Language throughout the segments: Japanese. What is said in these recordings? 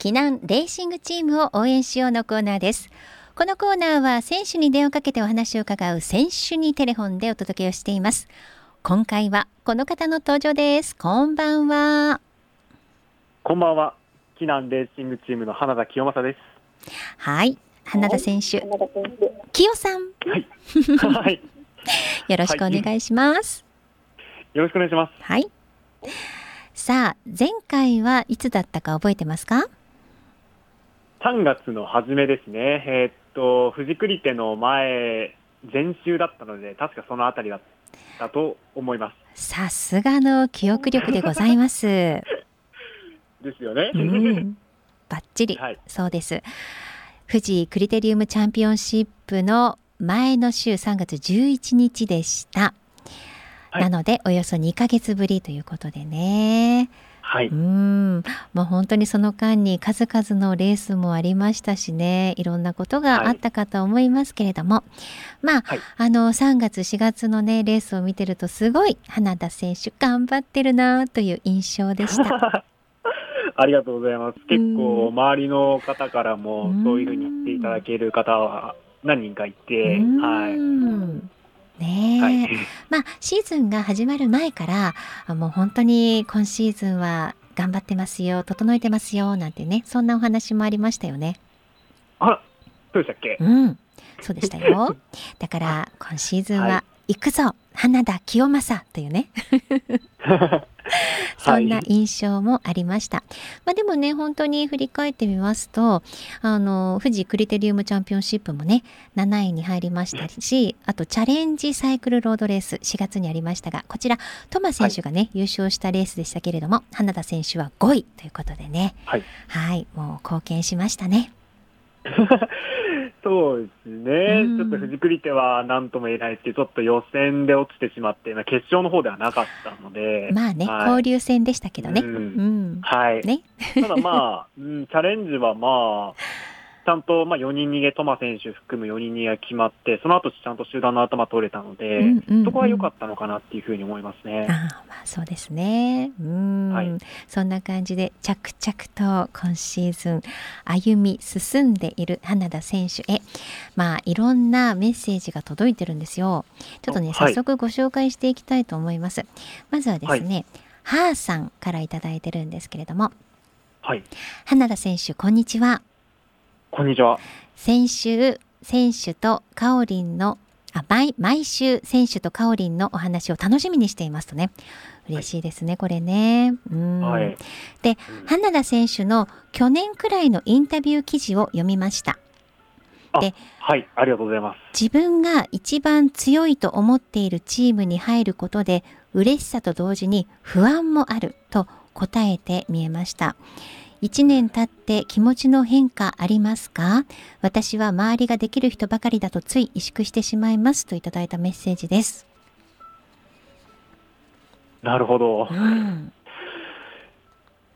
避難レーシングチームを応援しようのコーナーです。このコーナーは選手に電話をかけてお話を伺う選手にテレフォンでお届けをしています。今回はこの方の登場です。こんばんは。こんばんは。避難レーシングチームの花田清正です。はい。花田選手。清さん。はい、はい、よろしくお願いします、はい、よろしくお願いします。はい。さあ前回はいつだったか覚えてますか？3月の初めですね、えー、っと、藤栗手の前、前週だったので、確かそのあたりだったと思います。さすがの記憶力でございます。ですよね。うん、バッチリ、はい、そうです。富士クリテリウムチャンピオンシップの前の週3月11日でした。はい、なのでおよそ2か月ぶりということでね。はい、うん。もう本当にその間に数々のレースもありましたしね。いろんなことがあったかと思いますけれども、はい、まあ、はい、あの3月4月のねレースを見てるとすごい花田選手頑張ってるなという印象でした。ありがとうございます。結構周りの方からもそういうふうに言っていただける方は何人かいて、はい。ね、はい、まあシーズンが始まる前からもう本当に今シーズンは頑張ってますよ整えてますよなんてねそんなお話もありましたよね。あそうでしたっけ？うん。そうでしたよ。だから 今シーズンは行くぞ、はい、花田清正というね そんな印象もありました。はい、まあ、でもね、本当に振り返ってみますと、あの、富士クリテリウムチャンピオンシップもね、7位に入りましたし、あとチャレンジサイクルロードレース4月にありましたが、こちら、トマ選手がね、はい、優勝したレースでしたけれども、花田選手は5位ということでね、はい、はい、もう貢献しましたね。そうですね、ちょっと藤栗手は何とも言えないですけど、ちょっと予選で落ちてしまって、決勝の方ではなかったので、まあね、はい、交流戦でしたけどね。うん、うん、はい、ね、ただまあ、うん、チャレンジはまあ、んと、まあ、4人逃げ、トマ選手含む4人逃げが決まって、その後ちゃんと集団の頭取れたので、うんうんうん、そこは良かったのかなっていうふうに思いますね。あまあ、そうですね。うん、はい、そんな感じで、着々と今シーズン歩み進んでいる花田選手へ、まあ、いろんなメッセージが届いてるんですよ。ちょっとね、早速ご紹介していきたいと思います。はい、まずはですね、はい、はーさんから頂いてるんですけれども、はい、花田選手、こんにちは。こんにちは。先週、選手とカオリンのあ毎毎週選手とカオリンのお話を楽しみにしていますとね嬉しいですね、はい、これね。うん、はい、で、うん、花田選手の去年くらいのインタビュー記事を読みました。で、はい、ありがとうございます。自分が一番強いと思っているチームに入ることで嬉しさと同時に不安もあると答えて見えました。1年経って気持ちの変化ありますか？私は周りができる人ばかりだとつい萎縮してしまいますといただいたメッセージです。なるほど。うん、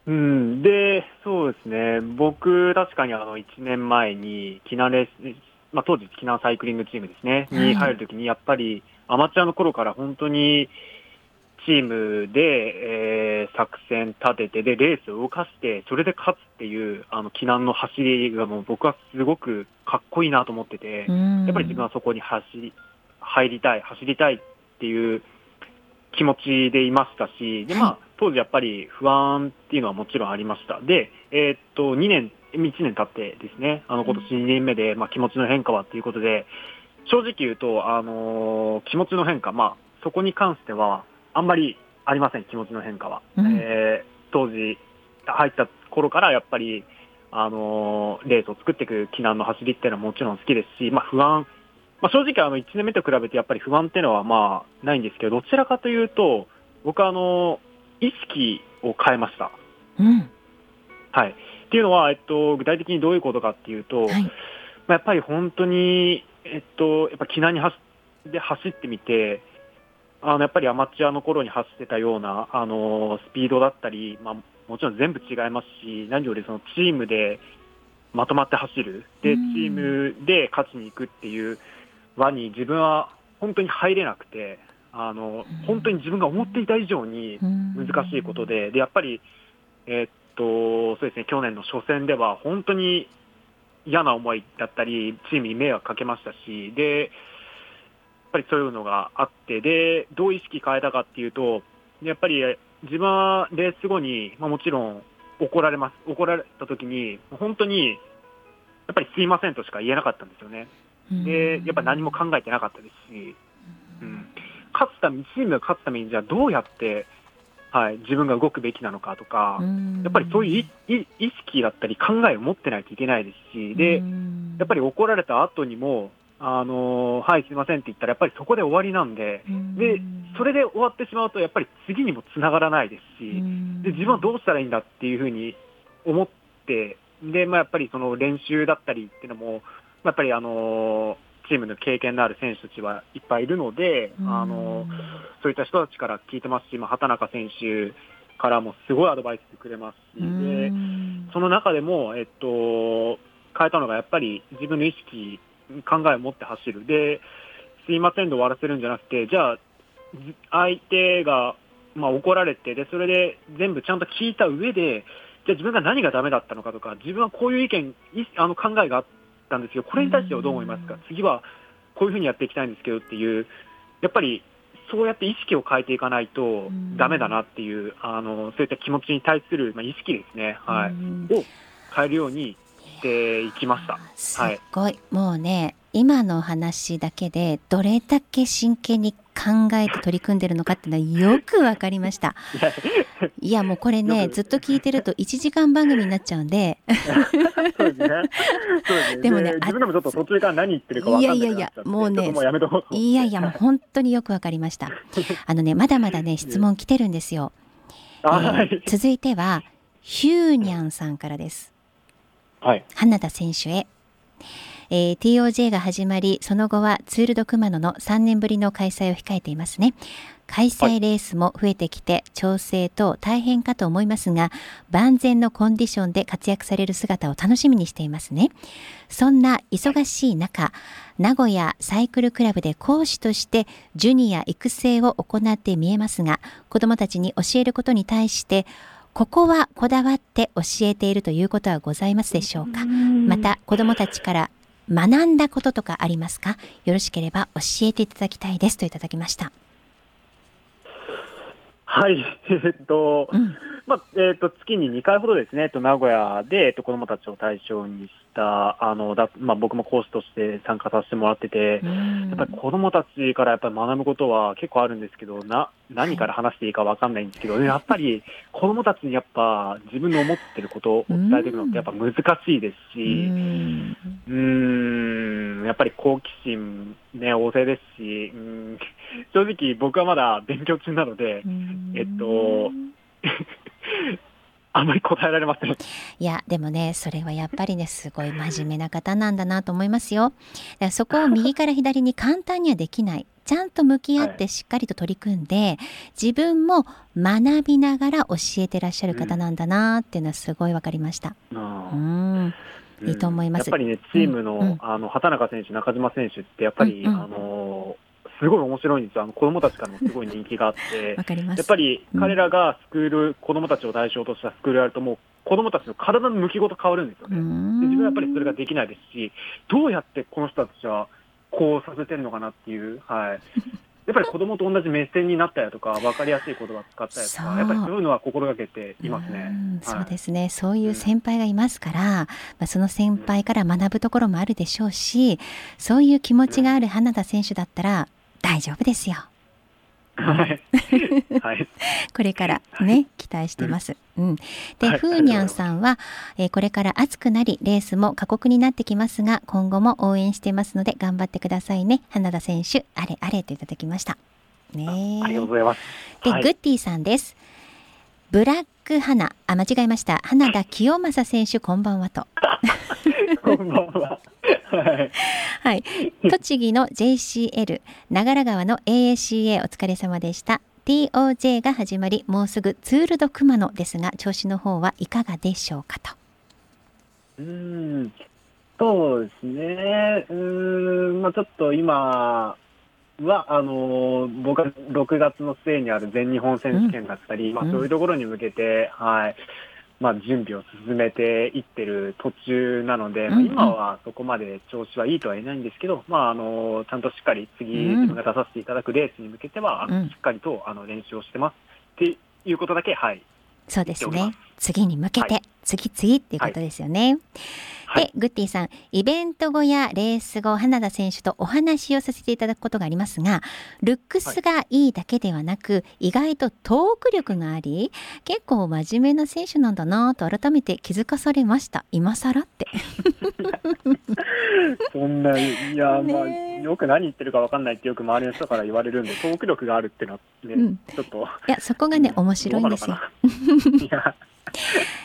うん、で、そうですね、僕、確かにあの1年前に、キナレまあ、当時、キナサイクリングチームですね、に入るときに、やっぱりアマチュアの頃から本当に、チームで、えー、作戦立てて、で、レースを動かして、それで勝つっていう、あの、避難の走りがもう僕はすごくかっこいいなと思ってて、やっぱり自分はそこに走り、入りたい、走りたいっていう気持ちでいましたし、で、まあ、当時やっぱり不安っていうのはもちろんありました。で、えー、っと、2年、1年経ってですね、あの、今年2年目で、まあ、気持ちの変化はっていうことで、正直言うと、あのー、気持ちの変化、まあ、そこに関しては、あんまりありません、気持ちの変化は。うん、えー、当時、入った頃からやっぱり、あのー、レースを作っていく避難の走りっていうのはもちろん好きですし、まあ、不安、まあ、正直あの1年目と比べてやっぱり不安っていうのはまあないんですけど、どちらかというと、僕はあの意識を変えました。うん、はい。っていうのは、えっと、具体的にどういうことかっていうと、はい、まあ、やっぱり本当に、えっと、やっぱ避難に走で走ってみて、あのやっぱりアマチュアの頃に走ってたようなあのスピードだったり、まあ、もちろん全部違いますし、何よりそのチームでまとまって走る、でチームで勝ちに行くっていう輪に自分は本当に入れなくて、あの本当に自分が思っていた以上に難しいことで、でやっぱり、えー、っと、そうですね、去年の初戦では本当に嫌な思いだったり、チームに迷惑かけましたし、で、ぱりそういうのがあって、で、どう意識変えたかっていうと、やっぱり自分はレース後に、まあ、もちろん怒られます。怒られた時に、本当に、やっぱりすいませんとしか言えなかったんですよね。で、やっぱ何も考えてなかったですし、うん、勝つために、チームが勝つために、じゃあどうやって、はい、自分が動くべきなのかとか、やっぱりそういう意識だったり考えを持ってないといけないですし、で、やっぱり怒られた後にも、あのはい、すみませんって言ったら、やっぱりそこで終わりなんで、で、それで終わってしまうと、やっぱり次にもつながらないですし、で、自分はどうしたらいいんだっていうふうに思って、で、まあ、やっぱりその練習だったりっていうのも、やっぱりあのチームの経験のある選手たちはいっぱいいるので、あのそういった人たちから聞いてますし、まあ、畑中選手からもすごいアドバイスくれますし、でその中でも、えっと、変えたのがやっぱり自分の意識、考えを持って走る。ですいませんで終わらせるんじゃなくて、じゃあ、相手が、まあ、怒られてで、それで全部ちゃんと聞いた上で、じゃあ自分が何がダメだったのかとか、自分はこういう意見、あの考えがあったんですけど、これに対してはどう思いますか、次はこういうふうにやっていきたいんですけどっていう、やっぱりそうやって意識を変えていかないとダメだなっていう、あのそういった気持ちに対する、まあ、意識ですね、はい、を変えるようにしていきました。すごい、はい、もうね今の話だけでどれだけ真剣に考えて取り組んでるのかっていうのはよくわかりました。いやもうこれねずっと聞いてると1時間番組になっちゃうんで。そうですね。でもね自分でもちょっと途中から何言ってるか分かんないいやいやいやもうねいやいやもう本当によくわかりました。あのねまだまだね質問来てるんですよ。えー、続いてはヒューニャンさんからです。はい。花田選手へ。えー、TOJ が始まり、その後はツール・ド・クマノの3年ぶりの開催を控えていますね。開催レースも増えてきて、調整等大変かと思いますが、万全のコンディションで活躍される姿を楽しみにしていますね。そんな忙しい中、名古屋サイクルクラブで講師としてジュニア育成を行って見えますが、子どもたちに教えることに対して、ここはこだわって教えているということはございますでしょうか？また子どもたちから学んだこととかありますか？よろしければ教えていただきたいですといただきました。はい、えっと、うん、まあ、えっと、月に2回ほどですね、えっと、名古屋で、えっと、子供たちを対象にした、あの、だ、まあ、僕も講師として参加させてもらってて、やっぱり子供たちからやっぱり学ぶことは結構あるんですけど、な、何から話していいかわかんないんですけど、やっぱり子供たちにやっぱ自分の思ってることを伝えていくのってやっぱ難しいですし、うん、ん、やっぱり好奇心ね、旺盛ですし、うん、正直僕はまだ勉強中なので、えっと、あまり答えられません。いや、でもね、それはやっぱりね、すごい真面目な方なんだなと思いますよ。そこを右から左に簡単にはできない。ちゃんと向き合ってしっかりと取り組んで、はい、自分も学びながら教えてらっしゃる方なんだなっていうのはすごい分かりました。うん、いいと思います。やっぱりね、チームの、うん、あの畑中選手、中島選手ってやっぱり、うんうん、あのすごい面白いんですよ。あの子供たちからもすごい人気があって、やっぱり彼らがスクール、子供たちを対象としたスクールやるともう子供たちの体の向きごと変わるんですよね。で自分はやっぱりそれができないですし、どうやってこの人たちはこうさせてるのかなっていう、はい。やっぱり子供と同じ目線になったりとか、分かりやすい言葉使ったりとか、やっぱりそういうのは心がけていますね。そうですね。そういう先輩がいますから、まあ、その先輩から学ぶところもあるでしょうし、そういう気持ちがある花田選手だったら大丈夫ですよ。はい。はい。これからね、期待してます。うん。で、はい、ふーにゃんさんは、えー、これから暑くなり、レースも過酷になってきますが、今後も応援してますので、頑張ってくださいね。花田選手、あれあれといただきました。ねありがとうございます。で、はい、グッディさんです。ブラック花、あ、間違えました。花田清正選手、こんばんはと。こんばんは。はい、栃木の JCL 長良川の AACA お疲れ様でした。TOJ が始まりもうすぐツールド熊野ですが調子の方はいかがでしょうかと。うんそうですね。うんまあちょっと今はあの僕は6月の末にある全日本選手権だったり、うん、まあ、そういうところに向けて、はいまあ、準備を進めていってる途中なので、うんうん、今はそこまで調子はいいとは言えないんですけど、まあ、あのちゃんとしっかり次、自分が出させていただくレースに向けては、うん、しっかりとあの練習をしてますっていうことだけ、はい、そうですね。次に向けて、はい、次々っていうことですよね。はい、で、グッティさん、イベント後やレース後、花田選手とお話をさせていただくことがありますが、ルックスがいいだけではなく、意外とトーク力があり、結構真面目な選手なんだなと改めて気づかされました。今更って。そんな、いや、まあ、よく何言ってるか分かんないってよく周りの人から言われるんで、トーク力があるってのはね、うん、ちょっと。いや、そこがね、面白いんですよ。いや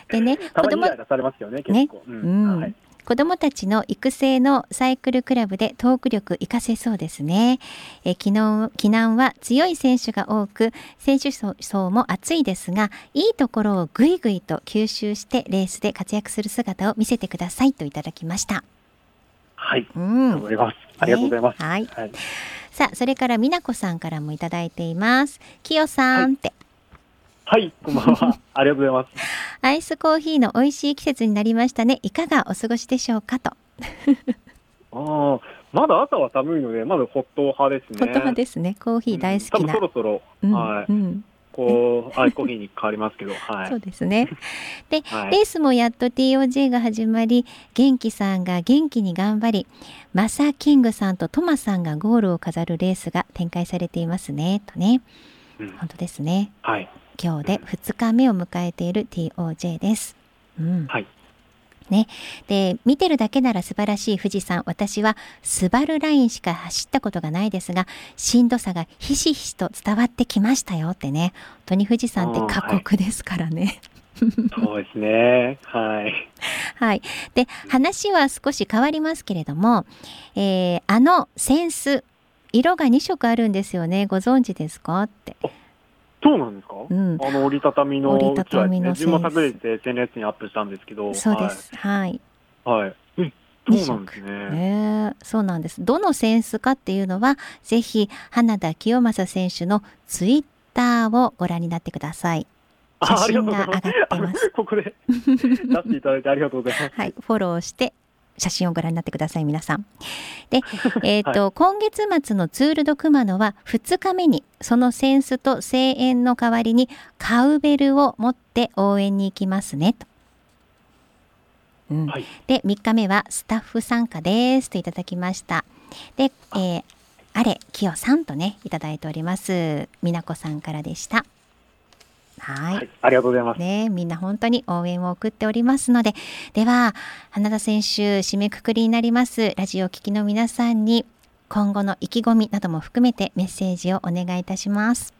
でね、子供されますよね。ね、うん、はい子どもたちの育成のサイクルクラブでトーク力活かせそうですね。え昨日、避難は強い選手が多く、選手層も厚いですが、いいところをぐいぐいと吸収してレースで活躍する姿を見せてくださいといただきました。はい。うん。ありがとうございます。はい。はい、さあ、それから美奈子さんからもいただいています。きよさんって。はい、はい、こんばんは。ありがとうございます。アイスコーヒーの美味しい季節になりましたね。いかがお過ごしでしょうかと。ああ、まだ朝は寒いので、まだホット派ですね。ホット派ですね。コーヒー大好きな。うん、そろそろ、うん、はい。うんこう、アイスコーヒーに変わりますけど、はい。そうですね。で、はい、レースもやっと TOJ が始まり、元気さんが元気に頑張り、マサキングさんとトマさんがゴールを飾るレースが展開されていますね、とね。うん、本当ですね。はい。今日で2日目を迎えている TOJ です。うん、はいね、で見てるだけなら素晴らしい富士山私はスバルラインしか走ったことがないですがしんどさがひしひしと伝わってきましたよってね本当に富士山って過酷ですからね。そうですね。はい。はい。で、話は少し変わりますけれども、えー、あの扇子、色が2色あるんですよね。ご存知ですか？って。そうなんですか、うん、あの折りたたみの折りたたみの、ね、自分も昨日 SNS にアップしたんですけど。そうです。はい。はい、えそうなんですね、ね、そうなんです。どのセンスかっていうのはぜひ花田清正選手のツイッターをご覧になってください。写真が上がってます。ここで出していただいてありがとうございます。はい。フォローして写真をご覧になってください、皆さん。で、えっ、ー、と、はい、今月末のツール・ド・クマノは2日目に、そのセンスと声援の代わりに、カウベルを持って応援に行きますね、と。うんはい、で、3日目はスタッフ参加ですといただきました。で、えー、あれ、きよさんとね、いただいております。美奈子さんからでした。はい、はい、ありがとうございます。ね、みんな本当に応援を送っておりますので、では花田選手締めくくりになりますラジオ聴きの皆さんに今後の意気込みなども含めてメッセージをお願いいたします。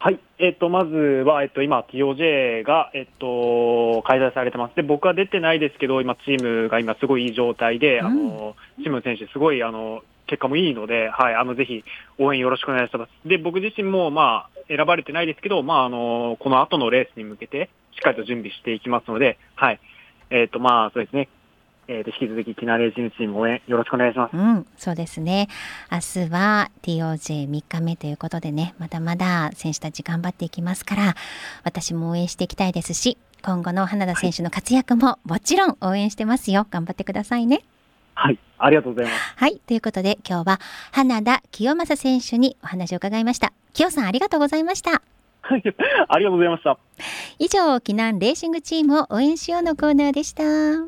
はい、えっ、と、まずは、えっ、と、今、TOJ が、えっ、と、開催されてます。で、僕は出てないですけど、今、チームが今、すごいいい状態で、うん、あの、チームの選手、すごい、あの、結果もいいので、はい、あの、ぜひ、応援よろしくお願いします。で、僕自身も、まあ、選ばれてないですけど、まあ、あの、この後のレースに向けて、しっかりと準備していきますので、はい。えっ、ー、と、まあ、そうですね。えー、と引き続きキナレーシングチーム応援よろしくお願いします。うん、そうですね。明日は TOJ3 日目ということでね、まだまだ選手たち頑張っていきますから、私も応援していきたいですし、今後の花田選手の活躍ももちろん応援してますよ。頑張ってくださいね。はい、ありがとうございます。はい、ということで今日は花田清正選手にお話を伺いました。清さんありがとうございました。はい、ありがとうございました。以上、避難レーシングチームを応援しようのコーナーでした。